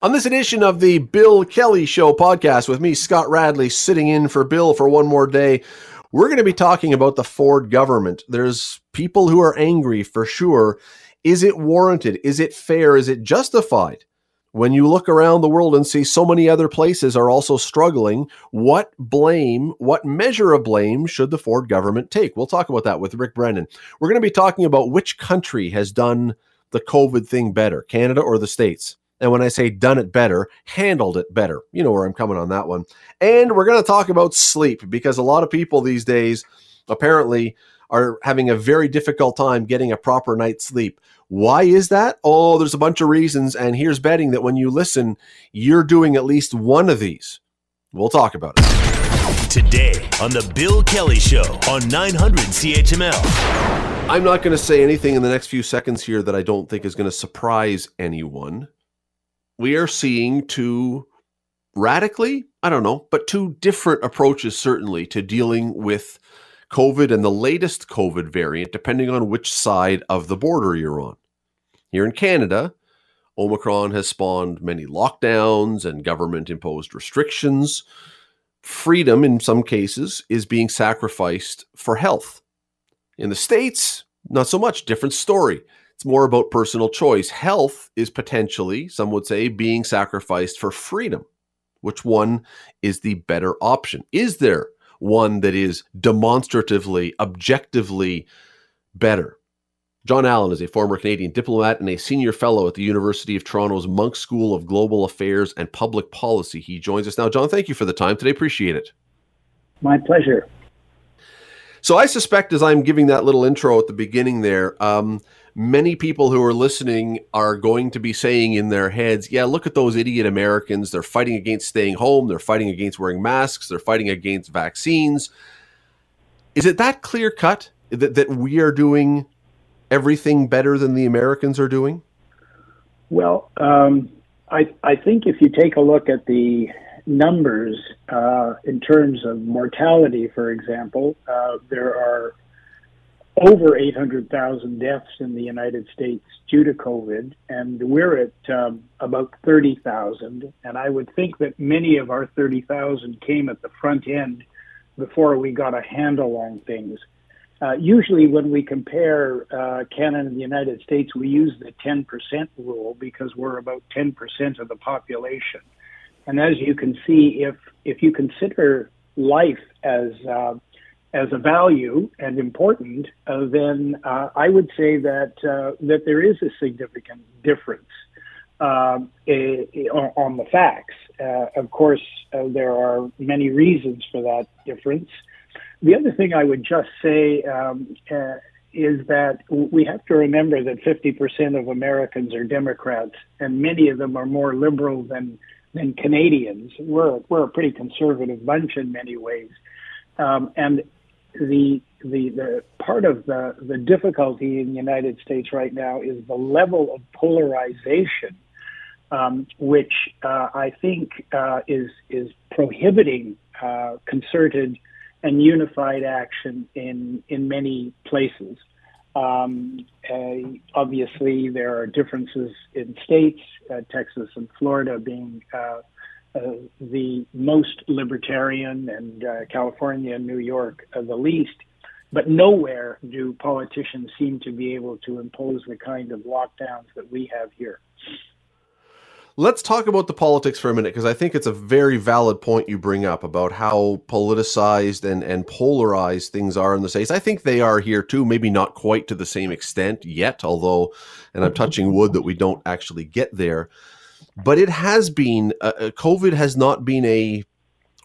On this edition of the Bill Kelly Show podcast with me, Scott Radley, sitting in for Bill for one more day, we're going to be talking about the Ford government. There's people who are angry for sure. Is it warranted? Is it fair? Is it justified? When you look around the world and see so many other places are also struggling, what blame, what measure of blame should the Ford government take? We'll talk about that with Rick Brennan. We're going to be talking about which country has done the COVID thing better, Canada or the States. And when I say done it better, handled it better. You know where I'm coming on that one. And we're going to talk about sleep because a lot of people these days apparently are having a very difficult time getting a proper night's sleep. Why is that? Oh, there's a bunch of reasons. And here's betting that when you listen, you're doing at least one of these. We'll talk about it. Today on The Bill Kelly Show on 900 CHML. I'm not going to say anything in the next few seconds here that I don't think is going to surprise anyone we are seeing two radically, I don't know, but two different approaches certainly to dealing with COVID and the latest COVID variant, depending on which side of the border you're on. Here in Canada, Omicron has spawned many lockdowns and government imposed restrictions. Freedom, in some cases, is being sacrificed for health. In the States, not so much, different story. It's more about personal choice. Health is potentially, some would say, being sacrificed for freedom. Which one is the better option? Is there one that is demonstratively, objectively better? John Allen is a former Canadian diplomat and a senior fellow at the University of Toronto's Munk School of Global Affairs and Public Policy. He joins us now. John, thank you for the time today. Appreciate it. My pleasure. So I suspect as I'm giving that little intro at the beginning there, um, many people who are listening are going to be saying in their heads, yeah, look at those idiot Americans. They're fighting against staying home. They're fighting against wearing masks. They're fighting against vaccines. Is it that clear cut that, that we are doing everything better than the Americans are doing? Well, um, I, I think if you take a look at the numbers uh, in terms of mortality, for example, uh, there are over 800,000 deaths in the United States due to COVID, and we're at um, about 30,000. And I would think that many of our 30,000 came at the front end before we got a handle on things. Uh, usually, when we compare uh, Canada and the United States, we use the 10% rule because we're about 10% of the population. And as you can see, if if you consider life as uh, as a value and important, uh, then uh, I would say that uh, that there is a significant difference um, on the facts. Uh, of course, uh, there are many reasons for that difference. The other thing I would just say um, uh, is that we have to remember that 50% of Americans are Democrats, and many of them are more liberal than than Canadians. We're we're a pretty conservative bunch in many ways. Um, and the the the part of the the difficulty in the United States right now is the level of polarization, um, which uh, I think uh, is is prohibiting uh, concerted and unified action in in many places. Um, uh, obviously, there are differences in states, uh, Texas and Florida being uh, the most libertarian, and uh, California and New York uh, the least. But nowhere do politicians seem to be able to impose the kind of lockdowns that we have here. Let's talk about the politics for a minute because I think it's a very valid point you bring up about how politicized and, and polarized things are in the States. I think they are here too, maybe not quite to the same extent yet, although, and I'm touching wood that we don't actually get there but it has been uh, uh, COVID has not been a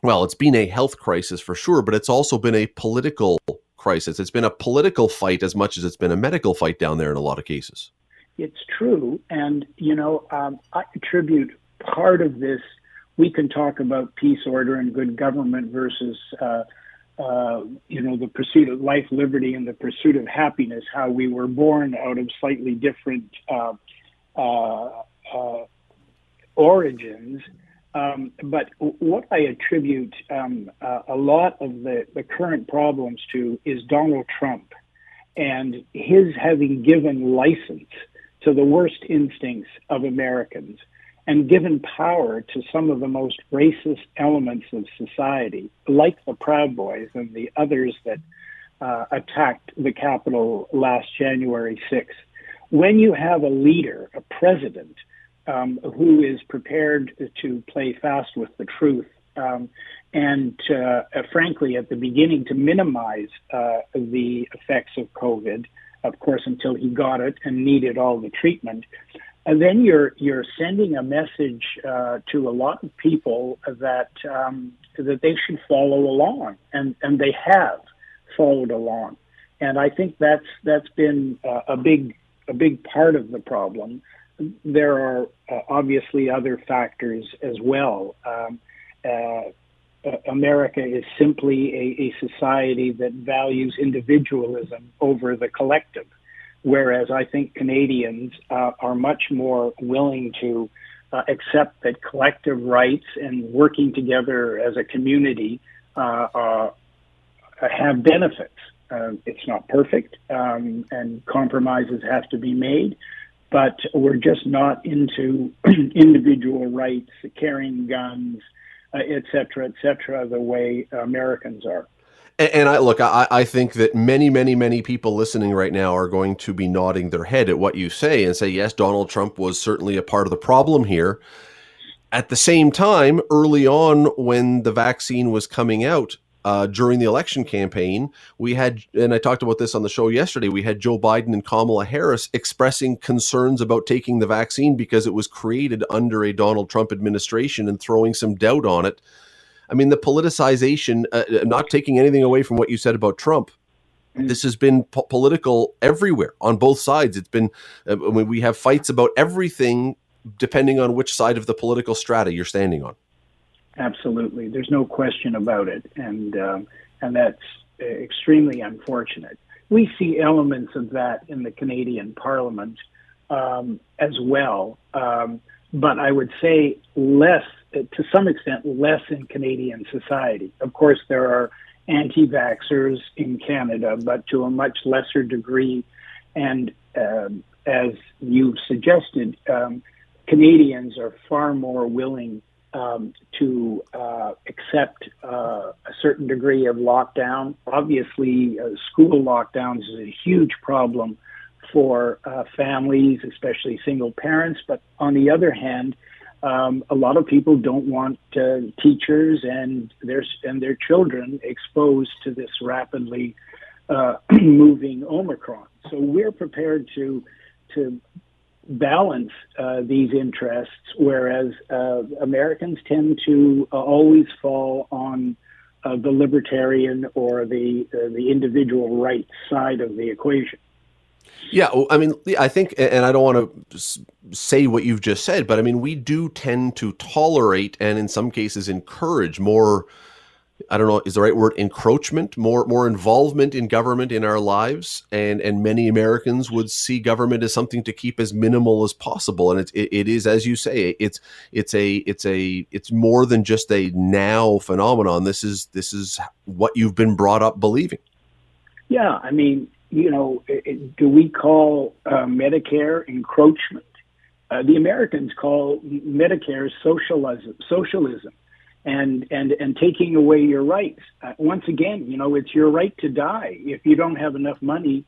well, it's been a health crisis for sure, but it's also been a political crisis. It's been a political fight as much as it's been a medical fight down there in a lot of cases. It's true, and you know, um, I attribute part of this. We can talk about peace, order, and good government versus. Uh, uh, you know, the pursuit of life, liberty, and the pursuit of happiness, how we were born out of slightly different uh, uh, uh origins. Um, but what I attribute um, uh, a lot of the, the current problems to is Donald Trump and his having given license to the worst instincts of Americans. and given power to some of the most racist elements of society, like the Proud Boys and the others that uh, attacked the Capitol last January 6th. When you have a leader, a president, um, who is prepared to play fast with the truth um, and, uh, frankly, at the beginning, to minimize uh, the effects of COVID, of course, until he got it and needed all the treatment. And then you're you're sending a message uh, to a lot of people that um, that they should follow along, and and they have followed along, and I think that's that's been uh, a big a big part of the problem. There are uh, obviously other factors as well. Um, uh, America is simply a, a society that values individualism over the collective whereas I think Canadians uh, are much more willing to uh, accept that collective rights and working together as a community uh, uh have benefits. It's not perfect, um, and compromises have to be made, but we're just not into individual rights, carrying guns, uh, et cetera, et cetera, the way Americans are. And, and I look, I, I think that many, many, many people listening right now are going to be nodding their head at what you say and say, yes, Donald Trump was certainly a part of the problem here. At the same time, early on when the vaccine was coming out, uh, during the election campaign, we had, and I talked about this on the show yesterday, we had Joe Biden and Kamala Harris expressing concerns about taking the vaccine because it was created under a Donald Trump administration and throwing some doubt on it. I mean, the politicization, uh, uh, not taking anything away from what you said about Trump, mm. this has been po- political everywhere on both sides. It's been, uh, I mean, we have fights about everything depending on which side of the political strata you're standing on. Absolutely. There's no question about it. And, um, and that's extremely unfortunate. We see elements of that in the Canadian Parliament um, as well. Um, but I would say less to some extent less in Canadian society. Of course, there are anti vaxxers in Canada, but to a much lesser degree. And um, as you've suggested, um, Canadians are far more willing um, to uh, accept uh, a certain degree of lockdown. Obviously, uh, school lockdowns is a huge problem for uh, families, especially single parents. But on the other hand, um, a lot of people don't want uh, teachers and their and their children exposed to this rapidly uh, moving Omicron. So we're prepared to to balance uh, these interests, whereas uh, Americans tend to uh, always fall on uh, the libertarian or the the individual rights side of the equation. Yeah, I mean, I think, and I don't want to say what you've just said, but I mean, we do tend to tolerate and in some cases encourage more. I don't know is the right word encroachment, more more involvement in government in our lives, and and many Americans would see government as something to keep as minimal as possible, and it, it, it is as you say, it's it's a it's a it's more than just a now phenomenon. This is this is what you've been brought up believing. Yeah, I mean, you know, do we call uh, Medicare encroachment? Uh, the Americans call Medicare socialism, socialism, and and and taking away your rights. Uh, once again, you know, it's your right to die if you don't have enough money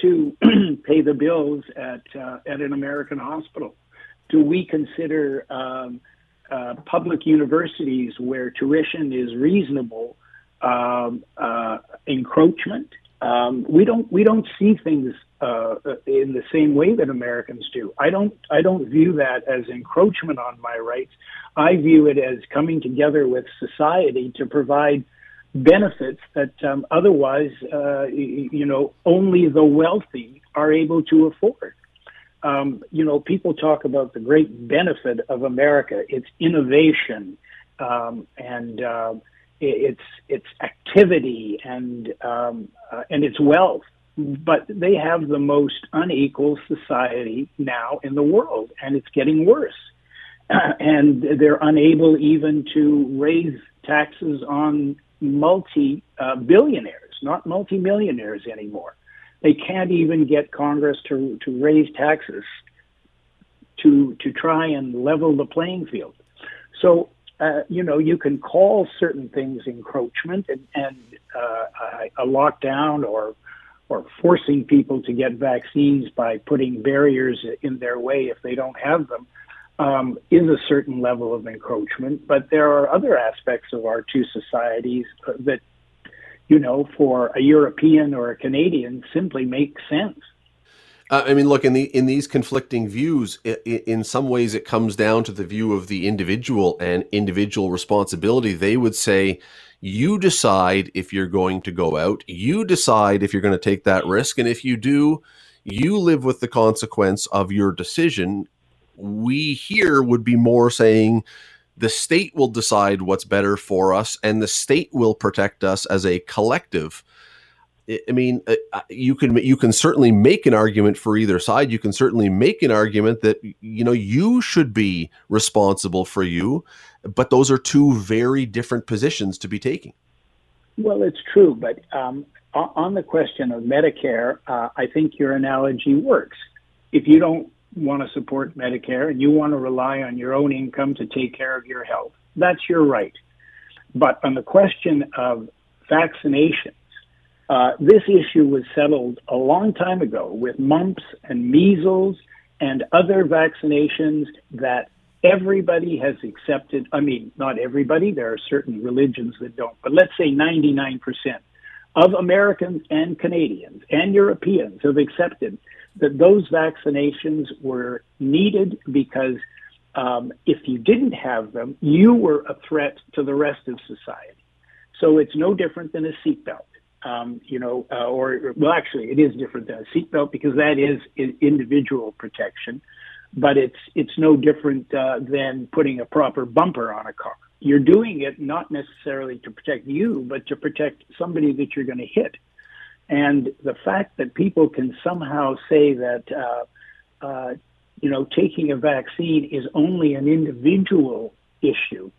to pay the bills at uh, at an American hospital. Do we consider um, uh, public universities where tuition is reasonable um, uh, encroachment? Um, we don't we don't see things uh, in the same way that Americans do. I don't I don't view that as encroachment on my rights. I view it as coming together with society to provide benefits that um, otherwise, uh, you know, only the wealthy are able to afford. Um, you know, people talk about the great benefit of America. It's innovation um, and uh, its its activity and um, uh, and its wealth. But they have the most unequal society now in the world, and it's getting worse. Uh, and they're unable even to raise taxes on multi uh, billionaires, not multimillionaires anymore. They can't even get Congress to to raise taxes to to try and level the playing field. So uh, you know you can call certain things encroachment and, and uh, a lockdown or or forcing people to get vaccines by putting barriers in their way if they don't have them um, is a certain level of encroachment. But there are other aspects of our two societies that, you know, for a European or a Canadian simply make sense. Uh, I mean, look in the in these conflicting views. in some ways, it comes down to the view of the individual and individual responsibility. They would say, you decide if you're going to go out. You decide if you're going to take that risk, and if you do, you live with the consequence of your decision we here would be more saying the state will decide what's better for us and the state will protect us as a collective i mean uh, uh, you can you can certainly make an argument for either side. You can certainly make an argument that you know you should be responsible for you but those are two very different positions to be taking. Well it's true but um, on the question of medicare uh, i think your analogy works. If you don't want to support Medicare and you want to rely on your own income to take care of your health, that's your right. But on the question of vaccinations, uh, this issue was settled a long time ago with mumps and measles and other vaccinations that everybody has accepted. I mean, not everybody, there are certain religions that don't, but let's say 99% of Americans and Canadians and Europeans have accepted that those vaccinations were needed because um, if you didn't have them, you were a threat to the rest of society. So it's no different than a seatbelt. Um, you know, uh, or well, actually, it is different than a seatbelt because that is individual protection, but it's it's no different uh, than putting a proper bumper on a car. You're doing it not necessarily to protect you, but to protect somebody that you're going to hit. And the fact that people can somehow say that, uh, uh, you know, taking a vaccine is only an individual issue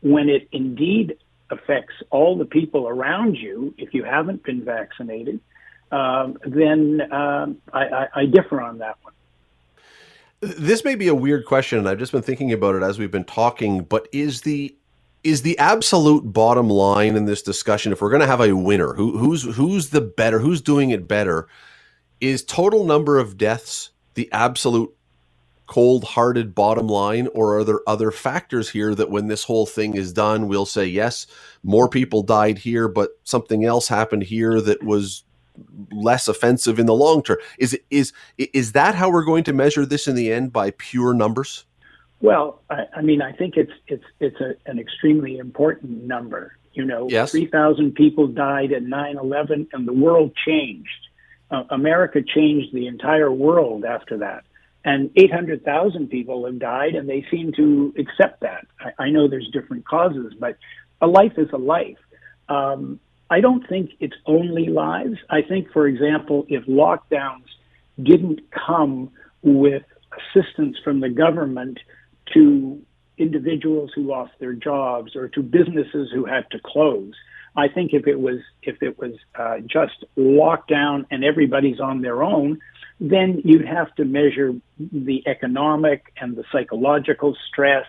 when it indeed affects all the people around you if you haven't been vaccinated, um, then um, I, I, I differ on that one. This may be a weird question, and I've just been thinking about it as we've been talking, but is the is the absolute bottom line in this discussion if we're going to have a winner who, who's who's the better who's doing it better is total number of deaths the absolute cold-hearted bottom line or are there other factors here that when this whole thing is done we'll say yes more people died here but something else happened here that was less offensive in the long term is is is that how we're going to measure this in the end by pure numbers well, I, I mean, I think it's it's it's a, an extremely important number. You know, yes. three thousand people died at 9/11, and the world changed. Uh, America changed the entire world after that, and 800,000 people have died, and they seem to accept that. I, I know there's different causes, but a life is a life. Um, I don't think it's only lives. I think, for example, if lockdowns didn't come with assistance from the government to individuals who lost their jobs or to businesses who had to close. I think if it was if it was uh, just lockdown and everybody's on their own, then you'd have to measure the economic and the psychological stress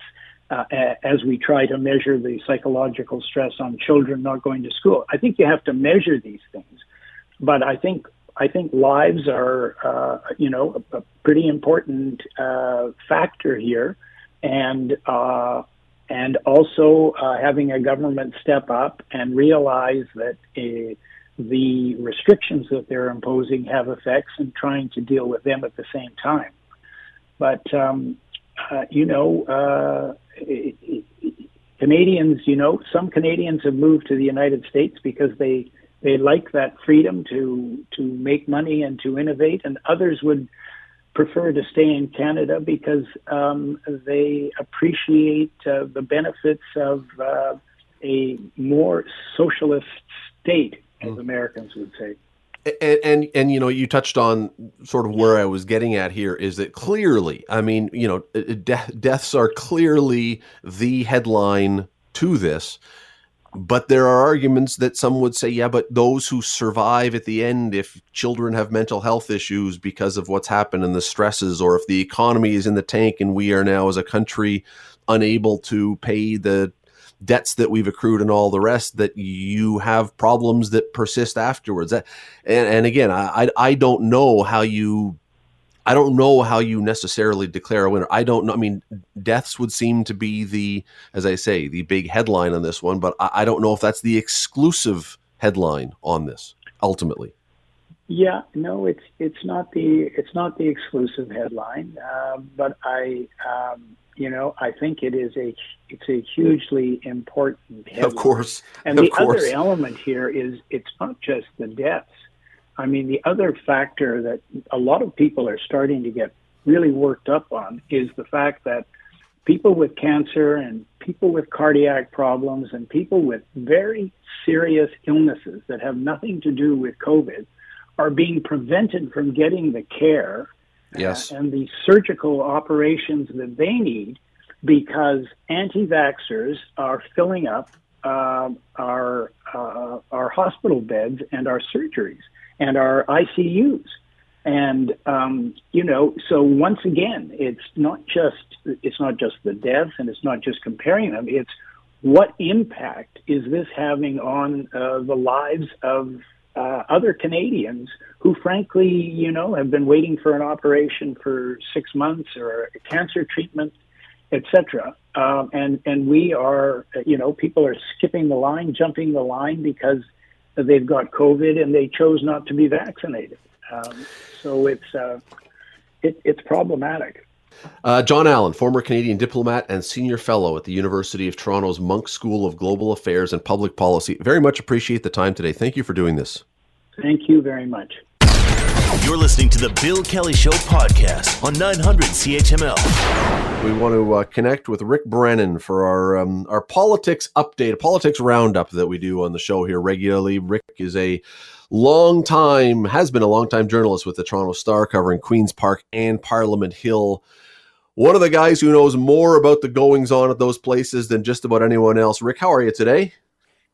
uh, as we try to measure the psychological stress on children not going to school. I think you have to measure these things, but I think I think lives are uh, you know a, a pretty important uh, factor here and uh, and also uh, having a government step up and realize that uh, the restrictions that they're imposing have effects and trying to deal with them at the same time. But um, uh, you know, uh, Canadians, you know, some Canadians have moved to the United States because they they like that freedom to to make money and to innovate, and others would prefer to stay in Canada because um, they appreciate uh, the benefits of uh, a more socialist state, as mm. Americans would say. And, and, and you know you touched on sort of where I was getting at here is that clearly I mean you know de- deaths are clearly the headline to this But there are arguments that some would say, yeah, but those who survive at the end, if children have mental health issues because of what's happened and the stresses, or if the economy is in the tank and we are now as a country unable to pay the debts that we've accrued and all the rest that you have problems that persist afterwards. And, and again I, I don't know how you I don't know how you necessarily declare a winner. I don't know. I mean, deaths would seem to be the, as I say, the big headline on this one, but I, I don't know if that's the exclusive headline on this ultimately. Yeah, no, it's it's not the it's not the exclusive headline, uh, but I um, you know, I think it is a it's a hugely important. Headline. Of course, and of the course. other element here is it's not just the deaths. I mean, the other factor that a lot of people are starting to get really worked up on is the fact that people with cancer and people with cardiac problems and people with very serious illnesses that have nothing to do with COVID are being prevented from getting the care yes. And the surgical operations that they need because anti-vaxxers are filling up uh, our uh, our hospital beds and our surgeries and our ICUs. And um, you know, so once again, it's not just it's not just the deaths, and it's not just comparing them. It's what impact is this having on uh, the lives of uh, other Canadians who, frankly, you know, have been waiting for an operation for six months or a cancer treatment, etc. Um, and and we are, you know, people are skipping the line, jumping the line because they've got COVID and they chose not to be vaccinated. Um, so it's uh, it, it's problematic. Uh, John Allen, former Canadian diplomat and senior fellow at the University of Toronto's Munk School of Global Affairs and Public Policy. Very much appreciate the time today. Thank you for doing this. Thank you very much. You're listening to the Bill Kelly Show podcast on 900 CHML. We want to uh, connect with Rick Brennan for our um, our politics update, a politics roundup that we do on the show here regularly. Rick is a long time, has been a long time journalist with the Toronto Star covering Queen's Park and Parliament Hill. One of the guys who knows more about the goings on at those places than just about anyone else. Rick, how are you today?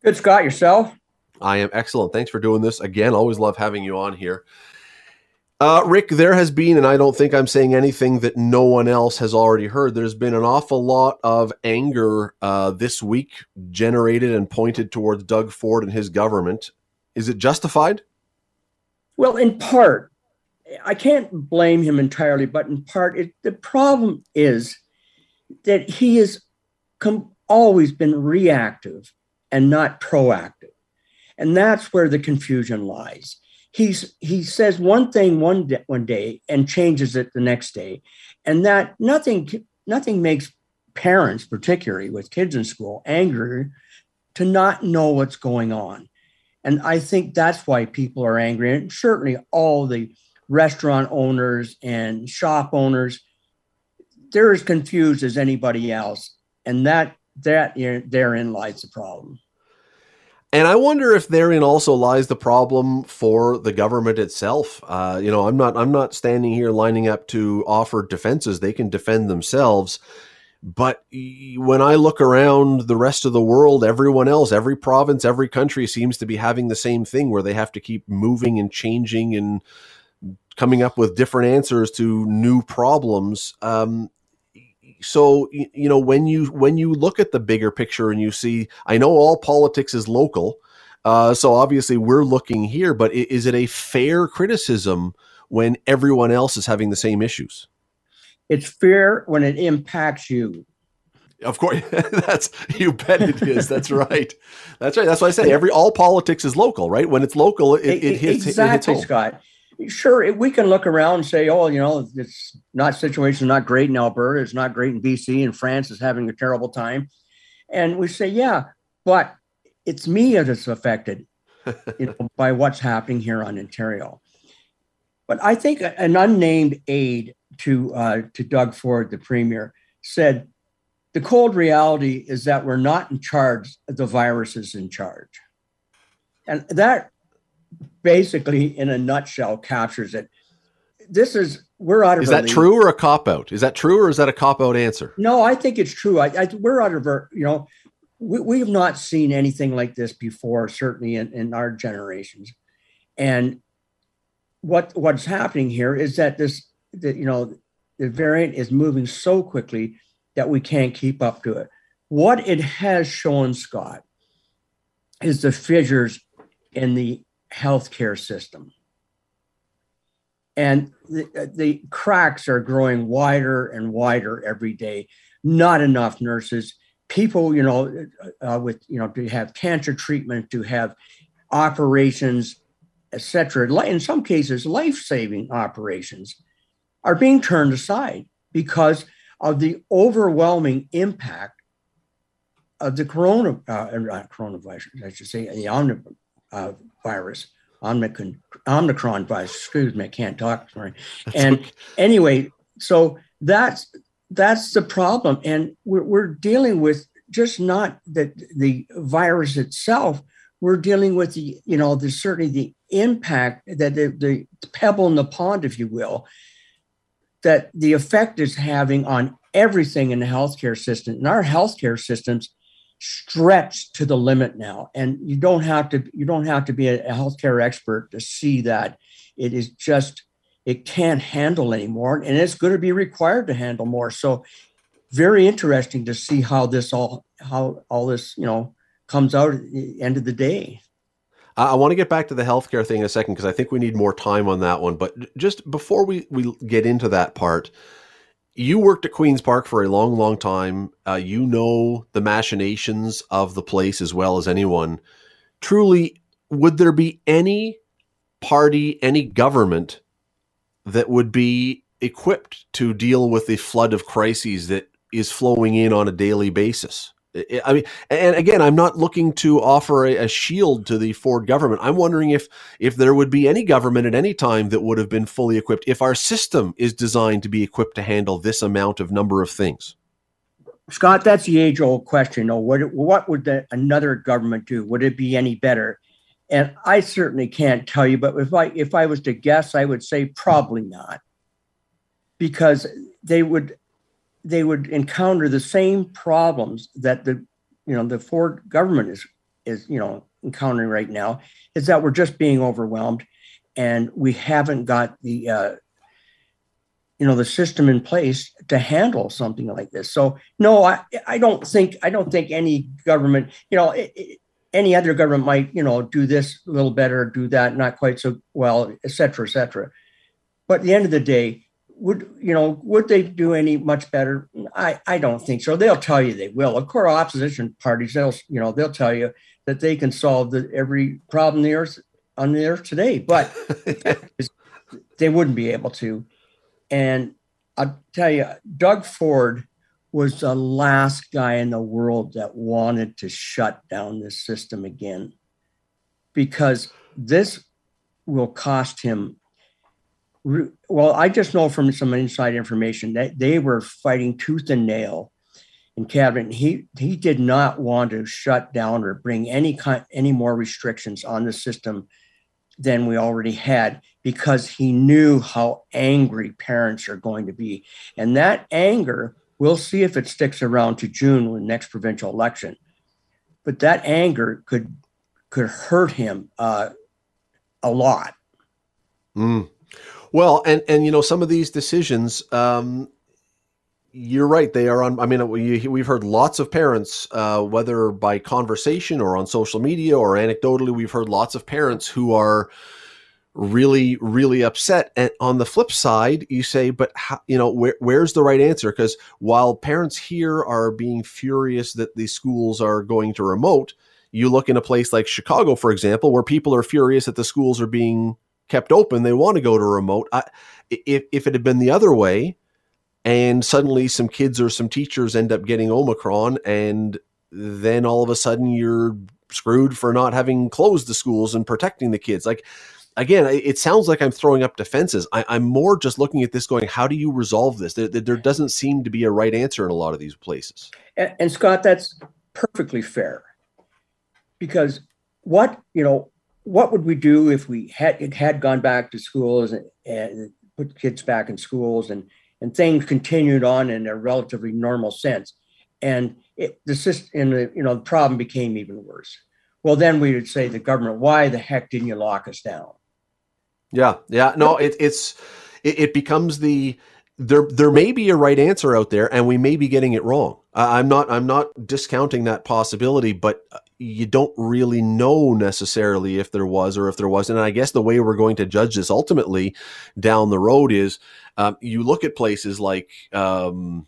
Good, Scott. Yourself? I am excellent. Thanks for doing this again. Always love having you on here. Uh, Rick, there has been, and I don't think I'm saying anything that no one else has already heard. There's been an awful lot of anger uh, this week generated and pointed towards Doug Ford and his government. Is it justified? Well, in part, I can't blame him entirely, but in part, it, the problem is that he has com- always been reactive and not proactive. And that's where the confusion lies he's he says one thing one day, one day and changes it the next day, and that nothing nothing makes parents, particularly with kids in school, angry to not know what's going on. And I think that's why people are angry. And certainly all the restaurant owners and shop owners, they're as confused as anybody else. And that that therein lies the problem. And I wonder if therein also lies the problem for the government itself. Uh, you know, I'm not I'm not standing here lining up to offer defenses; they can defend themselves. But when I look around the rest of the world, everyone else, every province, every country seems to be having the same thing where they have to keep moving and changing and coming up with different answers to new problems. Um, so you know when you when you look at the bigger picture and you see i know all politics is local uh, so obviously we're looking here but is it a fair criticism when everyone else is having the same issues? It's fair when it impacts you. Of course that's you bet it is that's right. That's right that's why i say every all politics is local right? When it's local it, it hits exactly it hits scott sure we can look around and say oh you know it's not situation not great in alberta it's not great in bc and france is having a terrible time. And we say yeah but it's me that's affected you know by what's happening here on ontario. But i think an unnamed aide to uh, to doug ford the premier said the cold reality is that we're not in charge the virus is in charge. And that basically, in a nutshell, captures it. This is we're out of. Is that true or a cop out? Is that true or is that a cop out answer? No, I think it's true. I, I we're out of you know, we, we have not seen anything like this before, certainly in, in our generations. And what what's happening here is that this that you know the variant is moving so quickly that we can't keep up to it. What it has shown, Scott, is the fissures in the healthcare system. And the, the cracks are growing wider and wider every day. Not enough nurses, people, you know, uh, with, you know, to have cancer treatment, to have operations, etc. In some cases, life saving operations are being turned aside because of the overwhelming impact of the corona, uh, coronavirus, I should say, the omni, uh, virus, Omicron, Omicron virus. Excuse me, I can't talk. Sorry. and okay. anyway, so that's that's the problem, and we're, we're dealing with just not the the virus itself. We're dealing with the you know the certainly the impact that the, the pebble in the pond, if you will, that the effect is having on everything in the healthcare system. And our healthcare systems stretched to the limit now. And you don't have to you don't have to be a, healthcare expert to see that it is just it can't handle anymore and it's going to be required to handle more. So very interesting to see how this all how all this, you know, comes out at the end of the day. I want to get back to the healthcare thing in a second because I think we need more time on that one. But just before we, we get into that part, you worked at Queen's Park for a long, long time. Uh, you know the machinations of the place as well as anyone. Truly, would there be any party, any government that would be equipped to deal with the flood of crises that is flowing in on a daily basis? I mean, and again, I'm not looking to offer a, a, shield to the Ford government. I'm wondering if if there would be any government at any time that would have been fully equipped if our system is designed to be equipped to handle this amount of number of things. Scott, that's the age old question. Oh, what what would the, another government do? Would it be any better? And I certainly can't tell you, but if I if I was to guess, I would say probably not, because they would they would encounter the same problems that the you know the Ford government is is you know encountering right now is that we're just being overwhelmed and we haven't got the uh, you know the system in place to handle something like this. So no i i don't think i don't think any government you know it, it, any other government might you know do this a little better do that not quite so well et cetera et cetera. But at the end of the day would you know would they do any much better? I i don't think so. They'll tell you they will. Of course opposition parties they'll you know they'll tell you that they can solve the, every problem the earth on the earth today but they wouldn't be able to. And i'll tell you doug ford was the last guy in the world that wanted to shut down this system again because this will cost him well, I just know from some inside information that they were fighting tooth and nail in cabinet. He he did not want to shut down or bring any kind any more restrictions on the system than we already had because he knew how angry parents are going to be, and that anger we'll see if it sticks around to June when next provincial election. But that anger could could hurt him uh, a lot. Mm. Well, and and you know some of these decisions, um, you're right. They are on. I mean, we, we've heard lots of parents, uh, whether by conversation or on social media or anecdotally, we've heard lots of parents who are really really upset and on the flip side you say but how, you know where, where's the right answer because while parents here are being furious that the schools are going to remote you look in a place like chicago for example where people are furious that the schools are being kept open. They want to go to remote. I, if, if it had been the other way, and suddenly some kids or some teachers end up getting Omicron, and then all of a sudden you're screwed for not having closed the schools and protecting the kids. Like, again, it sounds like I'm throwing up defenses. I, am more just looking at this going, how do you resolve this? There, there, doesn't seem to be a right answer in a lot of these places. And, and Scott, that's perfectly fair because what, you know, what would we do if we had had gone back to schools and, and put kids back in schools and and things continued on in a relatively normal sense and it, the system, and the, you know, the problem became even worse. Well, then we would say the government, why the heck didn't you lock us down? Yeah, yeah, no, it, it's it, it becomes the there there may be a right answer out there and we may be getting it wrong i'm not i'm not discounting that possibility but you don't really know necessarily if there was or if there wasn't and i guess the way we're going to judge this ultimately down the road is um, you look at places like um,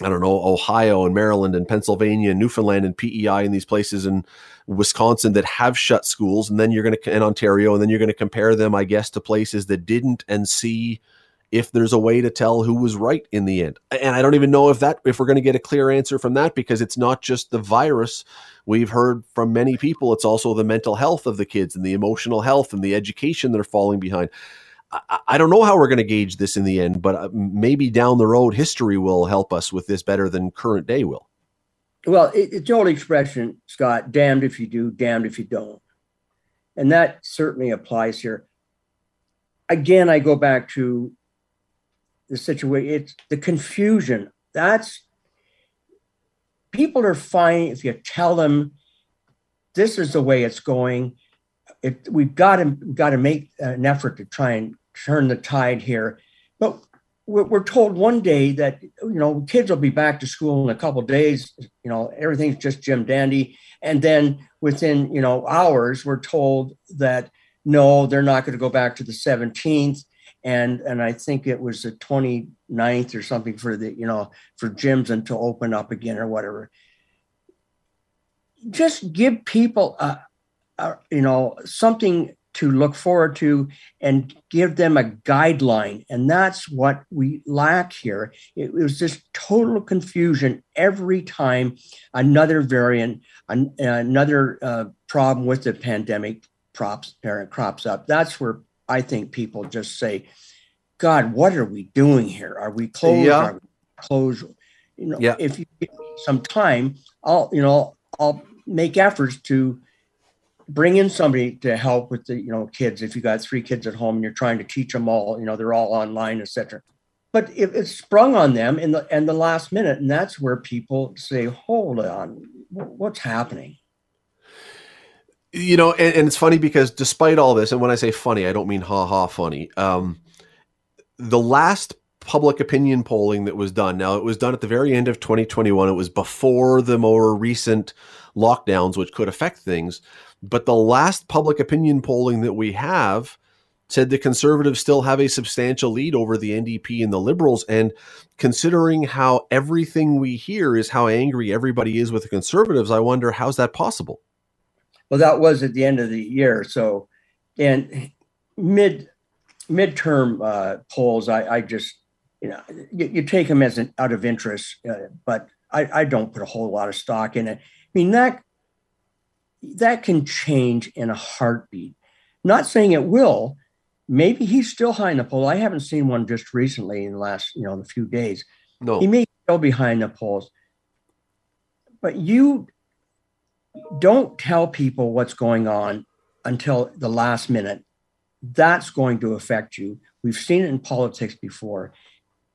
I don't know, Ohio and Maryland and Pennsylvania and Newfoundland and PEI and these places in Wisconsin that have shut schools. And then you're going to, in Ontario, and then you're going to compare them, I guess, to places that didn't and see if there's a way to tell who was right in the end. And I don't even know if that if we're going to get a clear answer from that because it's not just the virus. We've heard from many people it's also the mental health of the kids and the emotional health and the education that are falling behind. I, don't know how we're going to gauge this in the end, but uh, maybe down the road history will help us with this better than current day will. Well, it, it's old expression, Scott, damned if you do, damned if you don't. And that certainly applies here. Again, I go back to the situation. It's the confusion. That's people are fine if you tell them this is the way it's going. It, we've got to got to make an effort to try and turn the tide here. But we're, we're told one day that you know kids will be back to school in a couple days. You know everything's just Jim dandy, and then within you know hours we're told that no, they're not going to go back to the 17th and and I think it was the 29th or something for the you know for gyms and to open up again or whatever. Just give people a, a you know something to look forward to and give them a guideline. And that's what we lack here. It, was just total confusion every time another variant an, another uh, problem with the pandemic props crops up. That's where I think people just say, God, what are we doing here? Are we closed? Yeah. Are we closed? You know, yeah. if you give me some time, I'll, you know, I'll make efforts to bring in somebody to help with the, you know, kids. If you got three kids at home and you're trying to teach them all, you know, they're all online, etc. But if it's sprung on them in the and the last minute, and that's where people say, "Hold on, what's happening?" You know, and, and, it's funny because despite all this, and when I say funny, I don't mean ha ha funny. Um, the last public opinion polling that was done, now it was done at the very end of 2021. It was before the more recent lockdowns, which could affect things. But the last public opinion polling that we have said the conservatives still have a substantial lead over the NDP and the liberals. And considering how everything we hear is how angry everybody is with the conservatives, I wonder how's that possible? Well, that was at the end of the year. So, and mid midterm uh, polls, I, I just you know you, you, take them as an out of interest, uh, but I, I don't put a whole lot of stock in it. I mean that that can change in a heartbeat. Not saying it will. Maybe he's still high in the poll. I haven't seen one just recently in the last you know the few days. No, he may still be behind the polls. But you don't tell people what's going on until the last minute. That's going to affect you. We've seen it in politics before.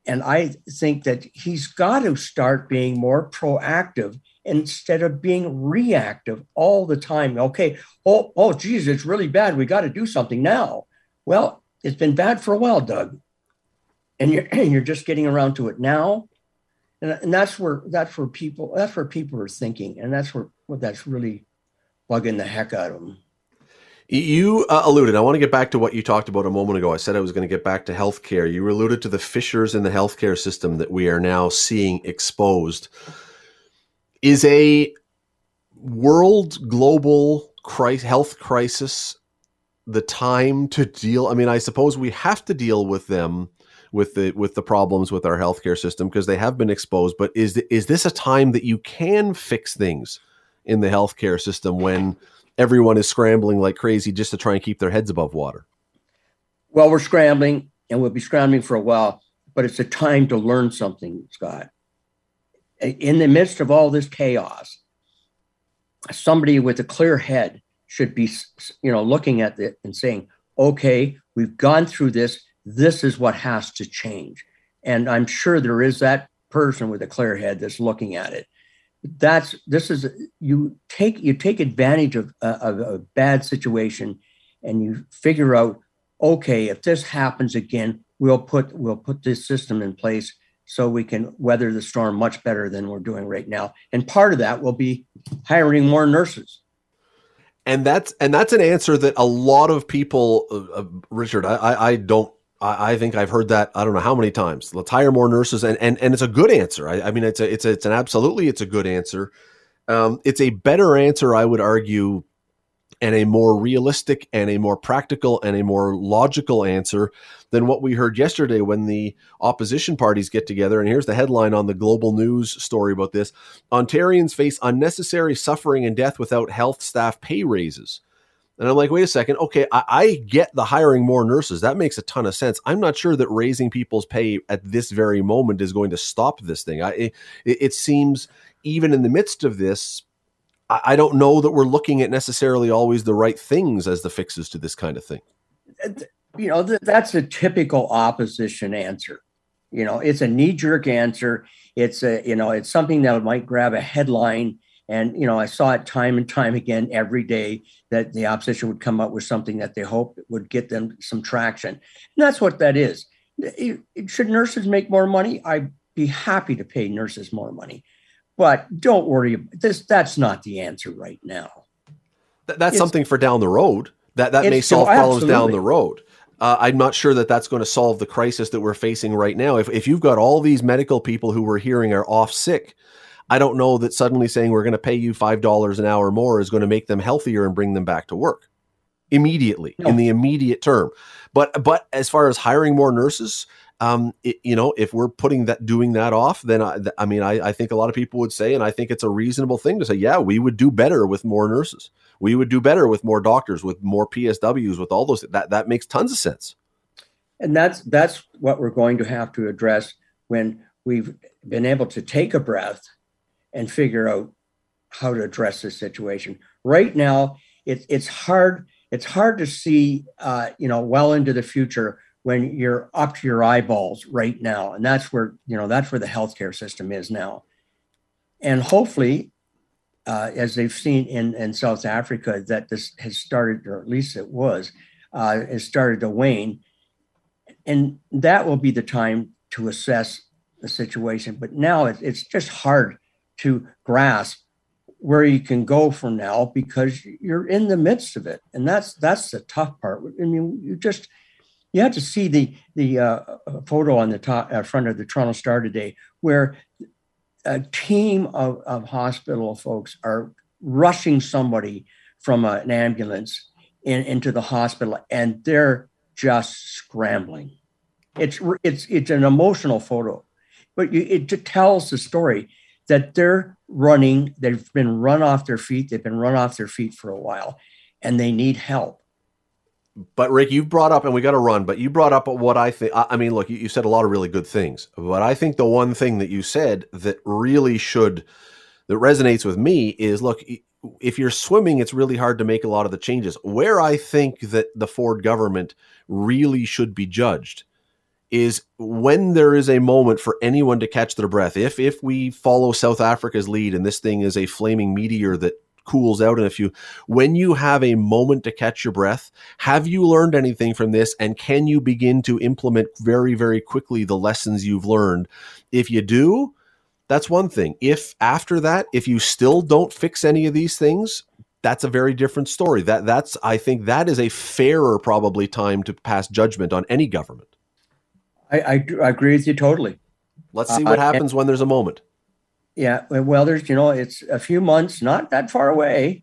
And I think that he's got to start being more proactive instead of being reactive all the time. Okay, oh, oh, geez, it's really bad. We got to do something now. Well, it's been bad for a while, Doug. And you're, and you're just getting around to it now and, and that's where that's where people that's where people are thinking and that's where what that's really bugging the heck out of them you uh, alluded i want to get back to what you talked about a moment ago. I said i was going to get back to healthcare. You alluded to the fissures in the healthcare system that we are now seeing exposed. Is a world global crisis, health crisis the time to deal i mean i suppose we have to deal with them with the with the problems with our healthcare system because they have been exposed. But is is this a time that you can fix things in the healthcare system when everyone is scrambling like crazy just to try and keep their heads above water? Well, we're scrambling, and we'll be scrambling for a while. But it's a time to learn something, Scott. In the midst of all this chaos, somebody with a clear head should be, you know, looking at it and saying, "Okay, we've gone through this this is what has to change. And I'm sure there is that person with a clear head that's looking at it. that's this is you take you take advantage of, of a bad situation and you figure out okay if this happens again we'll put we'll put this system in place so we can weather the storm much better than we're doing right now and part of that will be hiring more nurses and that's and that's an answer that a lot of people uh, uh, richard I, I don't I, I think I've heard that I don't know how many times. Let's hire more nurses, and and and it's a good answer. I, I mean, it's a it's a, it's an absolutely it's a good answer. Um, it's a better answer, I would argue, and a more realistic and a more practical and a more logical answer than what we heard yesterday when the opposition parties get together. And here's the headline on the global news story about this Ontarians face unnecessary suffering and death without health staff pay raises. And I'm like, wait a second. Okay, I, I, get the hiring more nurses. That makes a ton of sense. I'm not sure that raising people's pay at this very moment is going to stop this thing. I, it, it seems even in the midst of this, I, I don't know that we're looking at necessarily always the right things as the fixes to this kind of thing. You know, that's a typical opposition answer. You know, it's a knee jerk answer. It's a, you know, it's something that might grab a headline and you know, I saw it time and time again every day that the opposition would come up with something that they hoped would get them some traction. And that's what that is. Should nurses make more money? I'd be happy to pay nurses more money, but don't worry. This that's not the answer right now. that's it's, something for down the road. That that may solve problems down the road. Uh, I'm not sure that that's going to solve the crisis that we're facing right now. If if you've got all these medical people who we're hearing are off sick, I don't know that suddenly saying we're going to pay you $5 an hour more is going to make them healthier and bring them back to work immediately no. in the immediate term. But but as far as hiring more nurses, um, it, you know, if we're putting that doing that off, then I, I mean, I, I think a lot of people would say, and I think it's a reasonable thing to say, yeah, we would do better with more nurses. We would do better with more doctors, with more PSWs, with all those. That that makes tons of sense. And that's that's what we're going to have to address when we've been able to take a breath and figure out how to address this situation. Right now, it, it's hard. It's hard to see, uh, you know, well into the future when you're up to your eyeballs right now, and that's where you know that's where the healthcare system is now. And hopefully, uh, as they've seen in in South Africa, that this has started, or at least it was, uh, has started to wane, and that will be the time to assess the situation. But now it, it's just hard to grasp where you can go from now because you're in the midst of it. And that's that's the tough part. I mean you just you have to see the the uh, photo on the top uh, front of the toronto star today where a team of, of hospital folks are rushing somebody from a, an ambulance in, into the hospital and they're just scrambling. It's it's it's an emotional photo but you, it tells the story that they're running, they've been run off their feet, they've been run off their feet for a while, and they need help. But Rick, you brought up, and we got to run. But you brought up what I think. I mean, look, you, said a lot of really good things. But I think the one thing that you said that really should, that resonates with me is, look, if you're swimming, it's really hard to make a lot of the changes. Where I think that the Ford government really should be judged is when there is a moment for anyone to catch their breath. If if we follow South Africa's lead and this thing is a flaming meteor that cools out in a few, when you have a moment to catch your breath, have you learned anything from this and can you begin to implement very very quickly the lessons you've learned? If you do, that's one thing. If after that, if you still don't fix any of these things, that's a very different story. That that's I think that is a fairer probably time to pass judgment on any government. I, I, I agree with you totally. Let's see what uh, happens and, when there's a moment. Yeah, well, there's you know it's a few months, not that far away.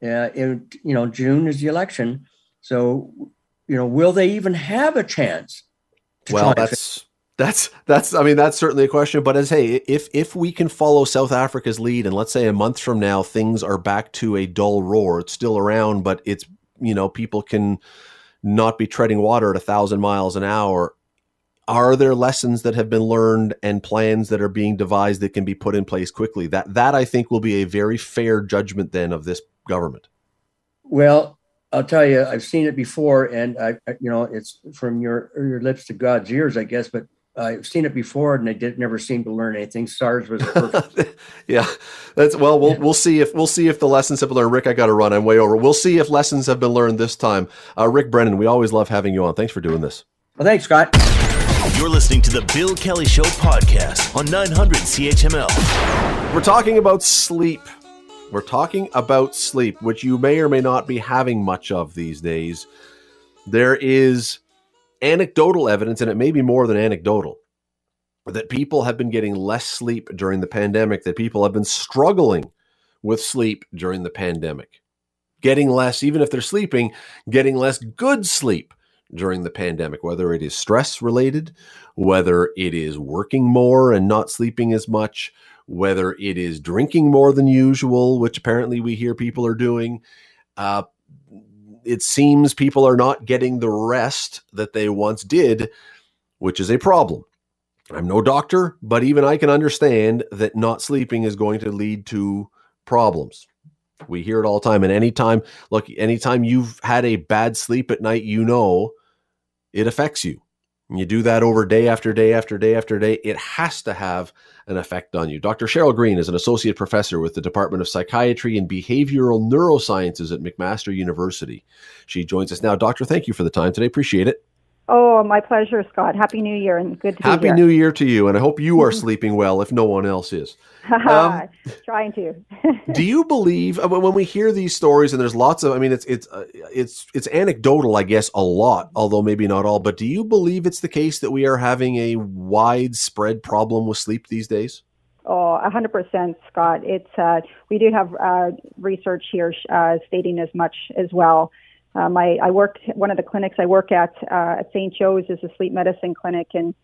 Yeah, it you know June is the election, so you know will they even have a chance? well, that's that's that's I mean that's certainly a question. But as hey, if if we can follow South Africa's lead, and let's say a month from now things are back to a dull roar, it's still around, but it's you know people can not be treading water at a thousand miles an hour are there lessons that have been learned and plans that are being devised that can be put in place quickly that that i think will be a very fair judgment then of this government well i'll tell you i've seen it before and i you know it's from your your lips to god's ears i guess but I've seen it before, and I did never seem to learn anything. SARS was perfect. yeah, that's well. We'll we'll see if we'll see if the lessons have been learned. Rick, I got to run. I'm way over. We'll see if lessons have been learned this time. Uh, Rick Brennan, we always love having you on. Thanks for doing this. Well, thanks, Scott. You're listening to the Bill Kelly Show podcast on 900 CHML. We're talking about sleep. We're talking about sleep, which you may or may not be having much of these days. There is anecdotal evidence, and it may be more than anecdotal, that people have been getting less sleep during the pandemic, that people have been struggling with sleep during the pandemic, getting less, even if they're sleeping, getting less good sleep during the pandemic, whether it is stress related, whether it is working more and not sleeping as much, whether it is drinking more than usual, which apparently we hear people are doing. Uh, it seems people are not getting the rest that they once did, which is a problem. I'm no doctor, but even I can understand that not sleeping is going to lead to problems. We hear it all the time. And anytime, look, anytime you've had a bad sleep at night, you know it affects you. And you do that over day after day after day after day, it has to have an effect on you. Dr. Sheryl Green is an associate professor with the Department of Psychiatry and Behavioral Neurosciences at McMaster University. She joins us now. Doctor, thank you for the time today. Appreciate it. Oh, my pleasure, Scott. Happy New Year and good to Happy be here. New Year to you, and I hope you are sleeping well if no one else is. Um, Trying to. do you believe uh, when we hear these stories, and there's lots of, I mean, it's it's uh, it's it's anecdotal, I guess, a lot, although maybe not all. But do you believe it's the case that we are having a widespread problem with sleep these days? Oh, 100%, Scott. It's uh, we do have uh, research here uh, stating as much as well. Um, I, I work one of the clinics I work at uh, at St. Joe's is a sleep medicine clinic, and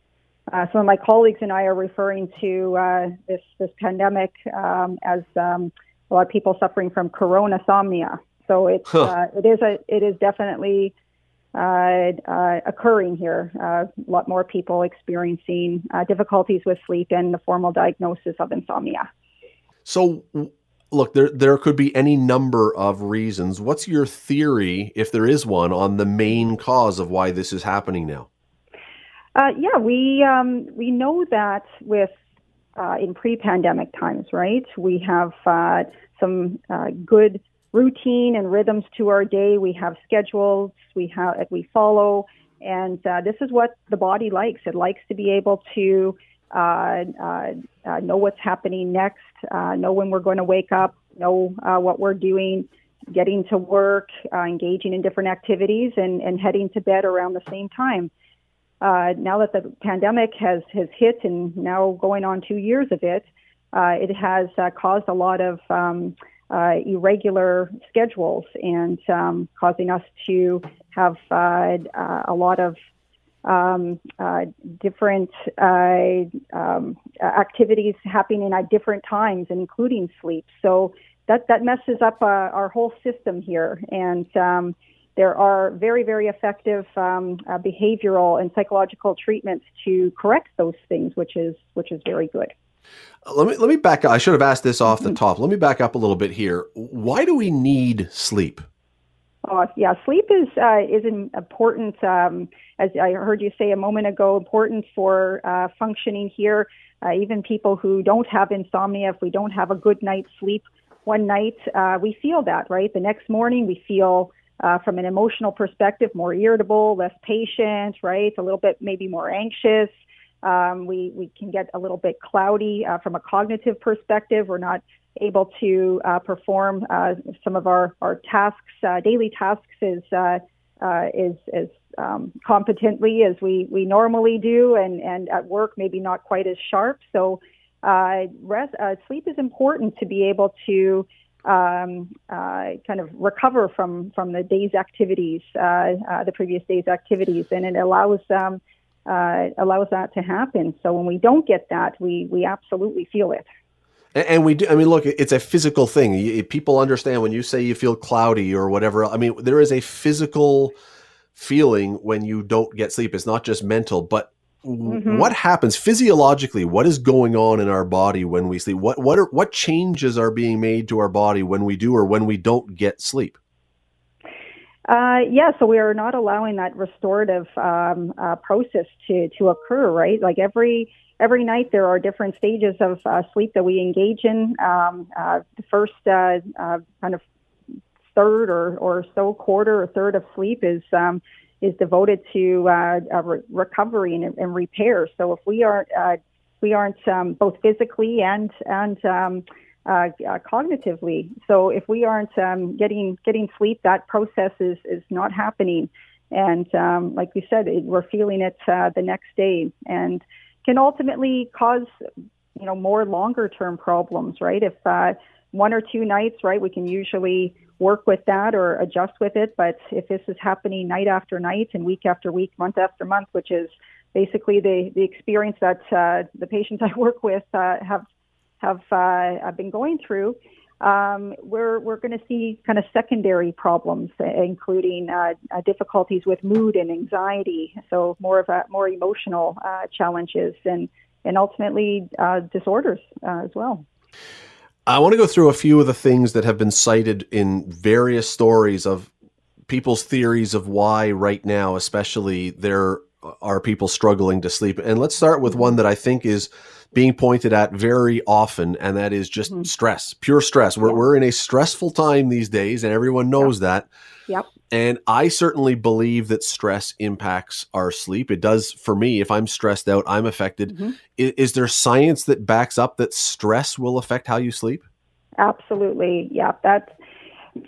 uh, some of my colleagues and I are referring to uh, this this pandemic um, as um, a lot of people suffering from corona coronasomnia. So it's Huh. uh, it is a it is definitely uh, uh, occurring here. Uh, a lot more people experiencing uh, difficulties with sleep and the formal diagnosis of insomnia. So, look, there there could be any number of reasons. What's your theory, if there is one, on the main cause of why this is happening now? Uh, yeah, we um, we know that with uh, in pre-pandemic times, right? We have uh, some uh, good routine and rhythms to our day. We have schedules. We have we follow, and uh, this is what the body likes. It likes to be able to uh, uh, uh, know what's happening next, uh, know when we're going to wake up, know uh, what we're doing, getting to work, engaging in different activities, and, and heading to bed around the same time. Now that the pandemic has, has hit and now going on two years of it, it has caused a lot of um, uh, irregular schedules and um, causing us to have uh, uh, a lot of um, uh, different uh, um, activities happening at different times, and including sleep. So that that messes up uh, our whole system here, and um, there are very very effective um, uh, behavioral and psychological treatments to correct those things, which is which is very good. Let me let me back up. I should have asked this off the top. Let me back up a little bit here. Why do we need sleep? Oh, yeah, sleep is uh, is an important, um, as I heard you say a moment ago, important for uh, functioning here. Uh, even people who don't have insomnia, if we don't have a good night's sleep one night, uh, we feel that, right? The next morning, we feel, uh, from an emotional perspective, more irritable, less patient, right? A little bit maybe more anxious. Um, we we can get a little bit cloudy uh, from a cognitive perspective. We're not able to uh, perform uh, some of our, our tasks, uh, daily tasks, as uh, uh, as, as um, competently as we, we normally do, and, and at work maybe not quite as sharp. So, uh, rest, sleep is important to be able to um, kind of recover from from the day's activities, the previous day's activities, and it allows um, allows that to happen. So when we don't get that, we we absolutely feel it. And, and we do. I mean, look, it's a physical thing. You- People understand when you say you feel cloudy or whatever. I mean, there is a physical feeling when you don't get sleep. It's not just mental, but Mhm. what happens physiologically? What is going on in our body when we sleep? What what are what changes are being made to our body when we do or when we don't get sleep? Uh, yeah, so we are not allowing that restorative um, uh, process to to occur, right? Like every every night, there are different stages of uh, sleep that we engage in. Um, uh, the first uh, kind of third or or so quarter or third of sleep is um, is devoted to re- recovery and, and, repair. So if we aren't we aren't um, both physically and and um, uh, uh, cognitively. So if we aren't um, getting getting sleep, that process is is not happening. And um, like we said, it, we're feeling it uh, the next day, and can ultimately cause you know more longer term problems. Right? If uh, one or two nights, right, we can usually work with that or adjust with it. But if this is happening night after night and week after week, month after month, which is basically the the experience that uh, the patients I work with uh, have have uh, been going through, um, we're we're going to see kind of secondary problems, including uh, uh, difficulties with mood and anxiety. So more of a more emotional uh, challenges and and ultimately uh, disorders uh, as well. I want to go through a few of the things that have been cited in various stories of people's theories of why right now, especially there are people struggling to sleep. And let's start with one that I think is being pointed at very often, and that is just mm-hmm. stress, pure stress. We're, we're in a stressful time these days, and everyone knows yep. that. Yep. And I certainly believe that stress impacts our sleep. It does for me. If I'm stressed out, I'm affected. Mm-hmm. Is, is, there science that backs up that stress will affect how you sleep? Absolutely. Yeah. That's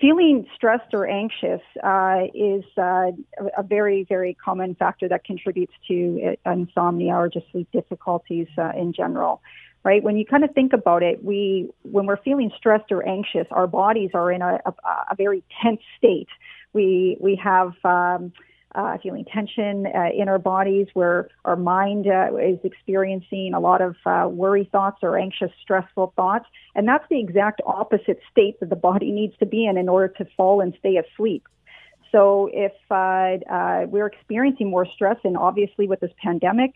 feeling stressed or anxious uh, is uh, a very, very common factor that contributes to uh, insomnia or just sleep difficulties uh, in general. Right? When you kind of think about it, we when we're feeling stressed or anxious, our bodies are in a, a, a very tense state. We we have um, uh, feeling tension uh, in our bodies, where our mind uh, is experiencing a lot of uh, worry thoughts or anxious, stressful thoughts. And that's the exact opposite state that the body needs to be in in order to fall and stay asleep. So if uh, uh, we're experiencing more stress, and obviously with this pandemic,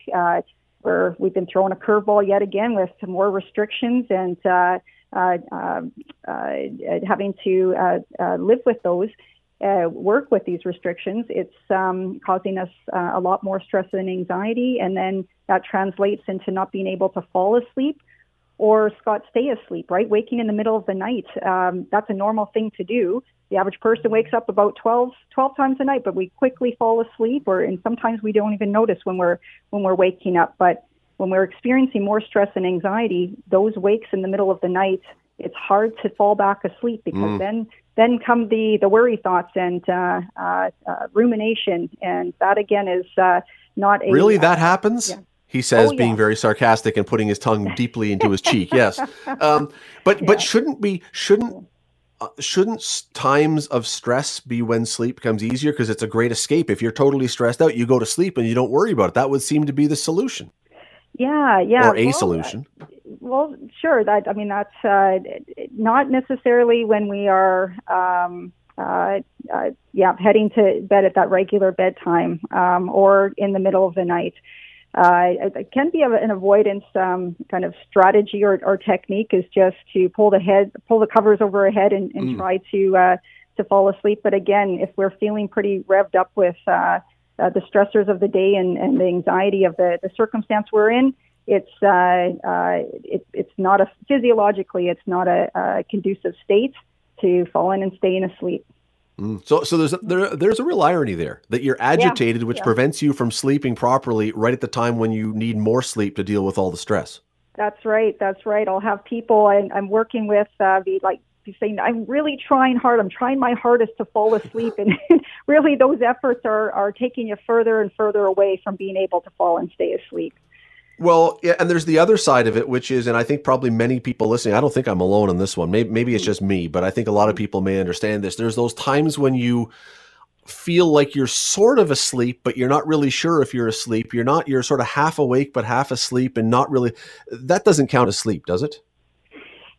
where we've been thrown a curveball yet again with some more restrictions and um, having to live with those, uh, work with these restrictions, it's um, causing us uh, a lot more stress and anxiety, and then that translates into not being able to fall asleep or Scott stay asleep. Right, waking in the middle of the night. Um, that's a normal thing to do. The average person wakes up about 12, 12 times a night, but we quickly fall asleep, or and sometimes we don't even notice when we're when we're waking up. But when we're experiencing more stress and anxiety, those wakes in the middle of the night, it's hard to fall back asleep because mm. then then come the, the worry thoughts and uh, uh, uh, rumination, and that again is uh, not a really that happens. Yeah. He says, oh, being very sarcastic and putting his tongue deeply into his cheek. Yes, um, but yeah. but shouldn't be shouldn't uh, shouldn't times of stress be when sleep becomes easier because it's a great escape. If you're totally stressed out, you go to sleep and you don't worry about it. That would seem to be the solution. Yeah, yeah. Or a well, solution. Well, sure. That I mean, that's uh, not necessarily when we are, um, uh, uh, yeah, heading to bed at that regular bedtime um, or in the middle of the night. Uh, it can be an avoidance um, kind of strategy or, or, technique is just to pull the head, pull the covers over our head, and, and mm. try to uh, to fall asleep. But again, if we're feeling pretty revved up with uh, uh, the stressors of the day and, and the anxiety of the, the circumstance we're in, it's uh, uh, it, it's not a physiologically it's not a, a, conducive state to fall in and staying asleep. Mm. So, so there's a, there, there's a real irony there that you're agitated, yeah, which yeah. prevents you from sleeping properly right at the time when you need more sleep to deal with all the stress. That's right. That's right. I'll have people I, I'm working with uh, be like saying, I'm really trying hard. I'm trying my hardest to fall asleep. And really, those efforts are, are taking you further and further away from being able to fall and stay asleep. Well, yeah, and there's the other side of it, which is, and I think probably many people listening, I don't think I'm alone on this one. Maybe, maybe it's just me, but I think a lot of people may understand this. There's those times when you feel like you're sort of asleep, but you're not really sure if you're asleep. You're not, you're sort of half awake, but half asleep and not really, that doesn't count as sleep, does it?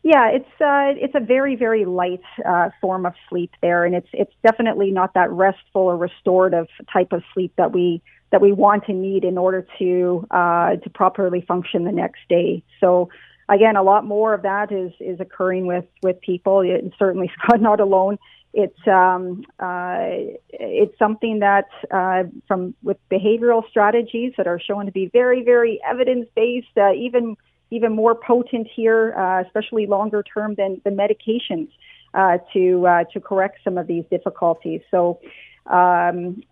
Yeah, it's uh, it's a very very light uh, form of sleep there, and it's it's definitely not that restful or restorative type of sleep that we that we want and need in order to uh, to properly function the next day. So again, a lot more of that is is occurring with with people. And certainly, Scott not alone it's um, uh, it's something that uh, from with behavioral strategies that are shown to be very very evidence based, uh, even even more potent here, uh, especially longer term than the medications uh, to to correct some of these difficulties. So um,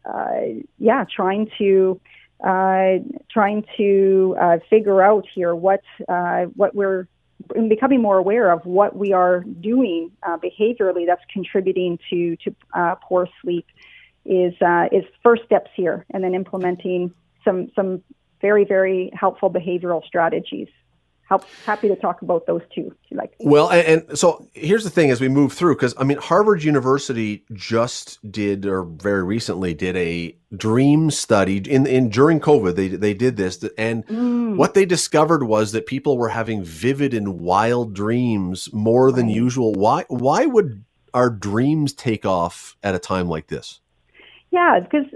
yeah, trying to trying to figure out here what what we're becoming more aware of what we are doing uh, behaviorally that's contributing to to uh, poor sleep is uh, is first steps here, and then implementing some some very very helpful behavioral strategies help, happy to talk about those two. like. Well, and, and, so here's the thing as we move through, because I mean, Harvard University just did, or very recently did a dream study in, in during COVID. They they did this, and mm. what they discovered was that people were having vivid and wild dreams more than right. usual. Why why would our dreams take off at a time like this? Yeah, because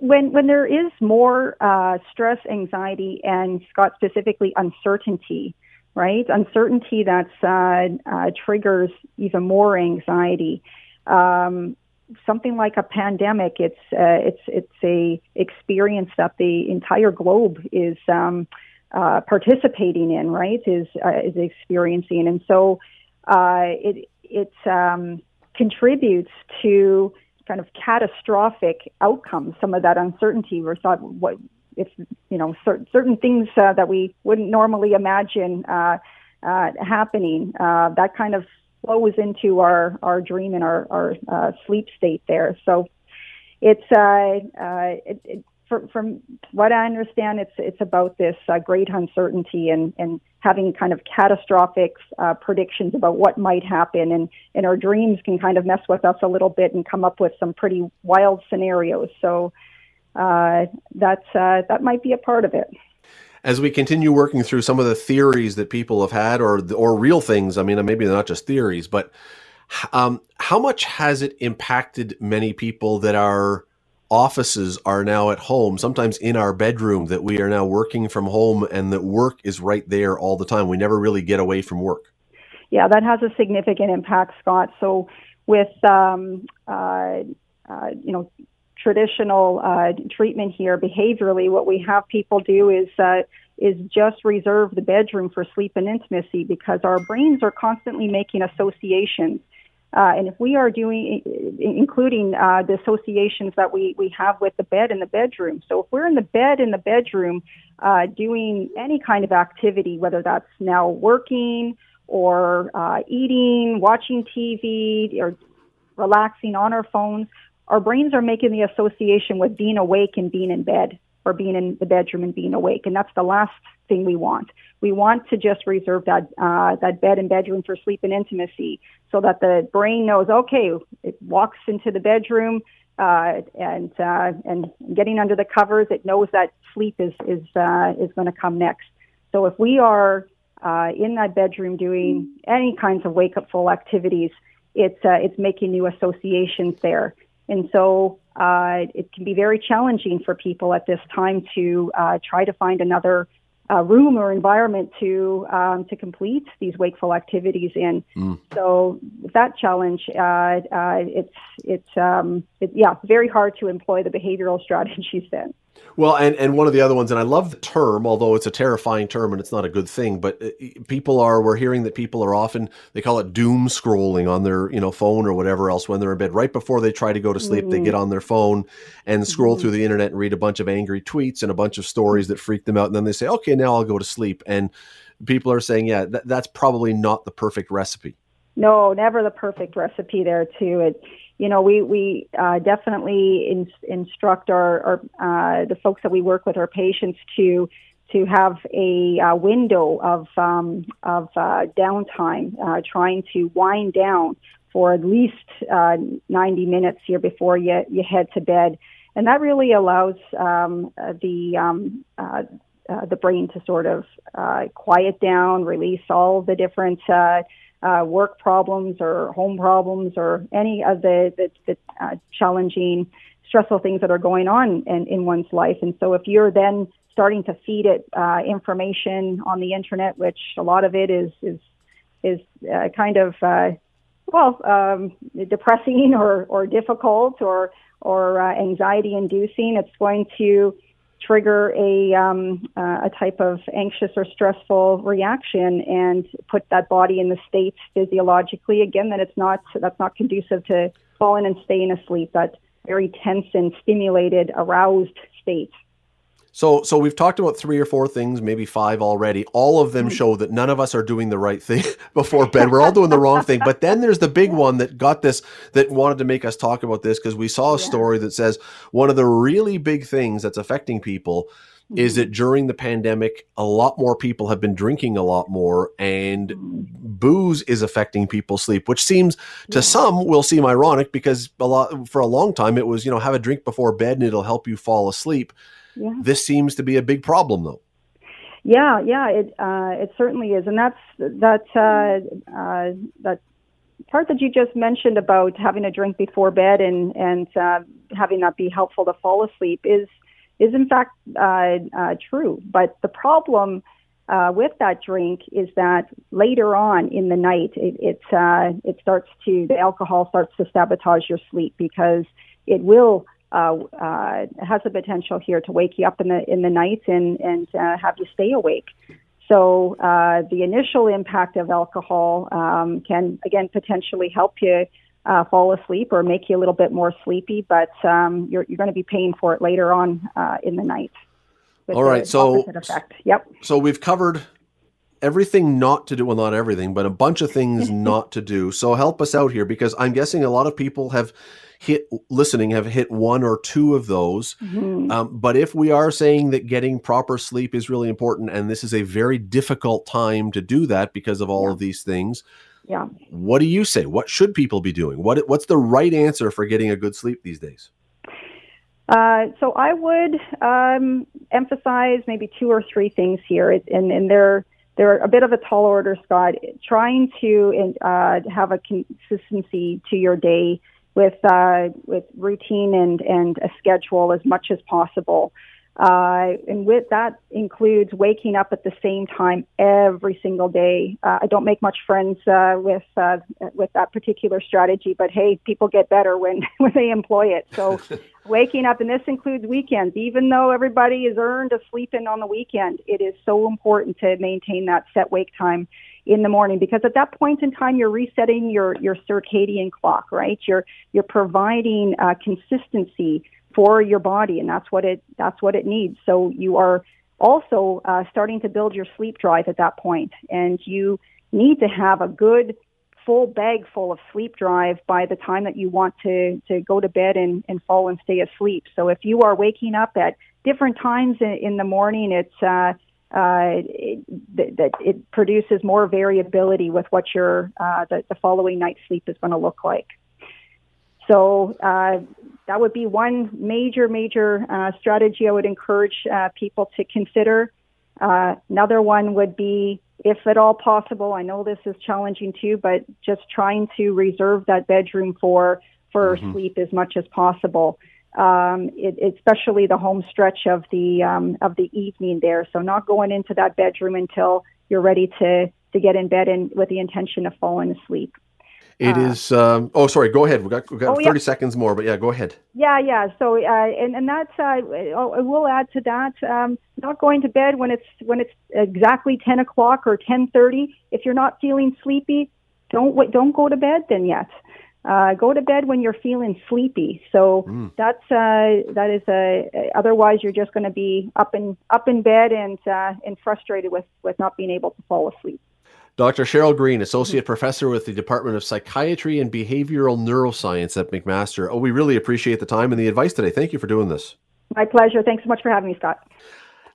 when when there is more uh, stress, anxiety, and Scott specifically uncertainty, right? Uncertainty that uh, uh, triggers even more anxiety. Um, something like a pandemic, it's uh, it's it's a experience that the entire globe is um, uh, participating in, right? Is uh, is experiencing, and so it it um, contributes to kind of catastrophic outcomes. Some of that uncertainty, we thought, what if you know cer- certain things uh, that we wouldn't normally imagine uh, uh, happening. Uh, that kind of flows into our our dream and our our uh, sleep state there. So it's uh, it, it, from, from what I understand, it's it's about this uh, great uncertainty and and having kind of catastrophic uh, predictions about what might happen, and and our dreams can kind of mess with us a little bit and come up with some pretty wild scenarios. So uh, that's uh, that might be a part of it. As we continue working through some of the theories that people have had, or or real things, I mean, maybe they're not just theories, but um, how much has it impacted many people that are offices are now at home, sometimes in our bedroom, that we are now working from home and that work is right there all the time. We never really get away from work. Yeah, that has a significant impact, Scott. So, with um, uh, uh, you know traditional uh, treatment here, behaviorally, what we have people do is uh, is just reserve the bedroom for sleep and intimacy because our brains are constantly making associations uh, and if we are doing, including uh, the associations that we, we have with the bed in the bedroom. So if we're in the bed in the bedroom uh, doing any kind of activity, whether that's now working or uh, eating, watching TV, or relaxing on our phones, our brains are making the association with being awake and being in bed or being in the bedroom and being awake. And that's the last thing we want. We want to just reserve that uh, that bed and bedroom for sleep and intimacy, so that the brain knows, okay, it walks into the bedroom uh, and uh, and getting under the covers, it knows that sleep is is uh, is going to come next. So if we are uh, in that bedroom doing any kinds of wake up full activities, it's uh, it's making new associations there. And so uh, it can be very challenging for people at this time to uh, try to find another uh, room or environment to um, to complete these wakeful activities in. Mm. So that challenge, uh, uh, it's it's um, it, yeah, very hard to employ the behavioral strategies then. Well, and, and one of the other ones, and I love the term, although it's a terrifying term and it's not a good thing, but uh, people are, we're hearing that people are often, they call it doom scrolling on their, you know, phone or whatever else when they're in bed. Right before they try to go to sleep, mm-hmm. they get on their phone and scroll mm-hmm. through the internet and read a bunch of angry tweets and a bunch of stories that freak them out. And then they say, okay, now I'll go to sleep. And people are saying, yeah, th- that's probably not the perfect recipe. No, never the perfect recipe there too. It, you know, we we uh, definitely in, instruct our, our uh, the folks that we work with, our patients, to to have a uh, window of um, of uh, downtime, uh, trying to wind down for at least uh, 90 minutes here before you you head to bed, and that really allows um, the um, the brain to sort of quiet down, release all the different uh, work problems or home problems or any of the, the, the uh, challenging, stressful things that are going on in, in one's life. And so if you're then starting to feed it uh, information on the internet, which a lot of it is is is uh, kind of uh, well, um, depressing or, or difficult or or uh, anxiety inducing. It's going to trigger a um, uh, a type of anxious or stressful reaction and put that body in the state physiologically again that it's not that's not conducive to falling and staying asleep. That very tense and stimulated, aroused state. So, so we've talked about three or four things, maybe five already. All of them show that none of us are doing the right thing before bed. We're all doing the wrong thing. But then there's the big one that got this, that wanted to make us talk about this because we saw a Yeah. story that says one of the really big things that's affecting people is Mm-hmm. that during the pandemic, a lot more people have been drinking a lot more, and booze is affecting people's sleep, which seems to Yeah. some will seem ironic because a lot for a long time it was you know have a drink before bed and it'll help you fall asleep. Yeah. This seems to be a big problem, though. Yeah, yeah, it uh, it certainly is, and that's that uh, uh, that part that you just mentioned about having a drink before bed and and uh, having that be helpful to fall asleep is is in fact uh, uh, true. But the problem uh, with that drink is that later on in the night, it it, uh, it starts to the alcohol starts to sabotage your sleep because it will uh, uh, has the potential here to wake you up in the in the night and and uh, have you stay awake. So uh, the initial impact of alcohol um, can again potentially help you uh, fall asleep or make you a little bit more sleepy, but um, you're you're going to be paying for it later on uh, in the night. All right, so- effect. Yep. So we've covered everything not to do. Well, not everything, but a bunch of things not to do. So help us out here because I'm guessing a lot of people have hit listening have hit one or two of those. Mhm. Um, but if we are saying that getting proper sleep is really important, and this is a very difficult time to do that because of all Yeah. of these things, Yeah. what do you say? What should people be doing? What what's the right answer for getting a good sleep these days? Uh, so I would um, emphasize maybe two or three things here, and, and they're they're a bit of a tall order, Scott. Trying to uh, have a consistency to your day with uh, with routine and and a schedule as much as possible. Uh, and with that includes waking up at the same time every single day. Uh, I don't make much friends uh, with uh, with that particular strategy, but hey, people get better when when they employ it. So waking up, and this includes weekends. Even though everybody is earned a sleep in on the weekend, it is so important to maintain that set wake time in the morning because at that point in time you're resetting your your circadian clock, right? You're you're providing uh, consistency for your body, and that's what it that's what it needs. So you are also uh, starting to build your sleep drive at that point, and you need to have a good full bag full of sleep drive by the time that you want to to go to bed and, and fall and stay asleep. So if you are waking up at different times in, in the morning, it's uh, uh, it, that it produces more variability with what your uh, the, the following night's sleep is going to look like. So uh, that would be one major, major uh, strategy I would encourage uh, people to consider. Uh, another one would be, if at all possible, I know this is challenging too, but just trying to reserve that bedroom for for Mhm. sleep as much as possible. Um, it, especially the home stretch of the um, of the evening there. So not going into that bedroom until you're ready to to get in bed and with the intention of falling asleep. It Uh, is. Um, oh, sorry. Go ahead. We got we got thirty yeah. seconds more, but yeah, go ahead. Yeah, yeah. So, uh, and and that's uh, oh, I will add to that. Um, not going to bed when it's when it's exactly ten o'clock or ten thirty. If you're not feeling sleepy, don't wait, don't go to bed then yet. Uh, go to bed when you're feeling sleepy. So Mm. that's uh, that is a. Otherwise, you're just going to be up in up in bed and uh, and frustrated with with not being able to fall asleep. Dr. Sheryl Green, Associate Professor with the Department of Psychiatry and Behavioral Neuroscience at McMaster. Oh, we really appreciate the time and the advice today. Thank you for doing this. My pleasure. Thanks so much for having me, Scott.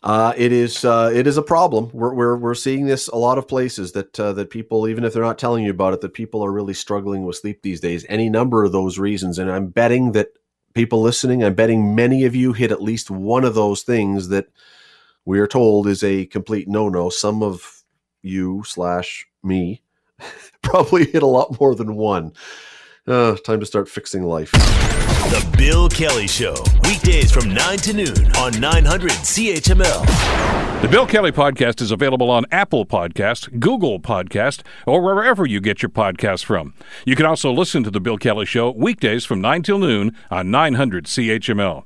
Uh, it is uh, it is a problem. We're, we're we're seeing this a lot of places that uh, that people, even if they're not telling you about it, that people are really struggling with sleep these days. Any number of those reasons, and I'm betting that people listening, I'm betting many of you hit at least one of those things that we are told is a complete no no. Some of you slash me probably hit a lot more than one. Uh, time to start fixing life. The Bill Kelly Show, weekdays from 9 to noon on 900 CHML. The Bill Kelly Podcast is available on Apple Podcast, Google Podcast, or wherever you get your podcasts from. You can also listen to The Bill Kelly Show weekdays from 9 till noon on 900 CHML.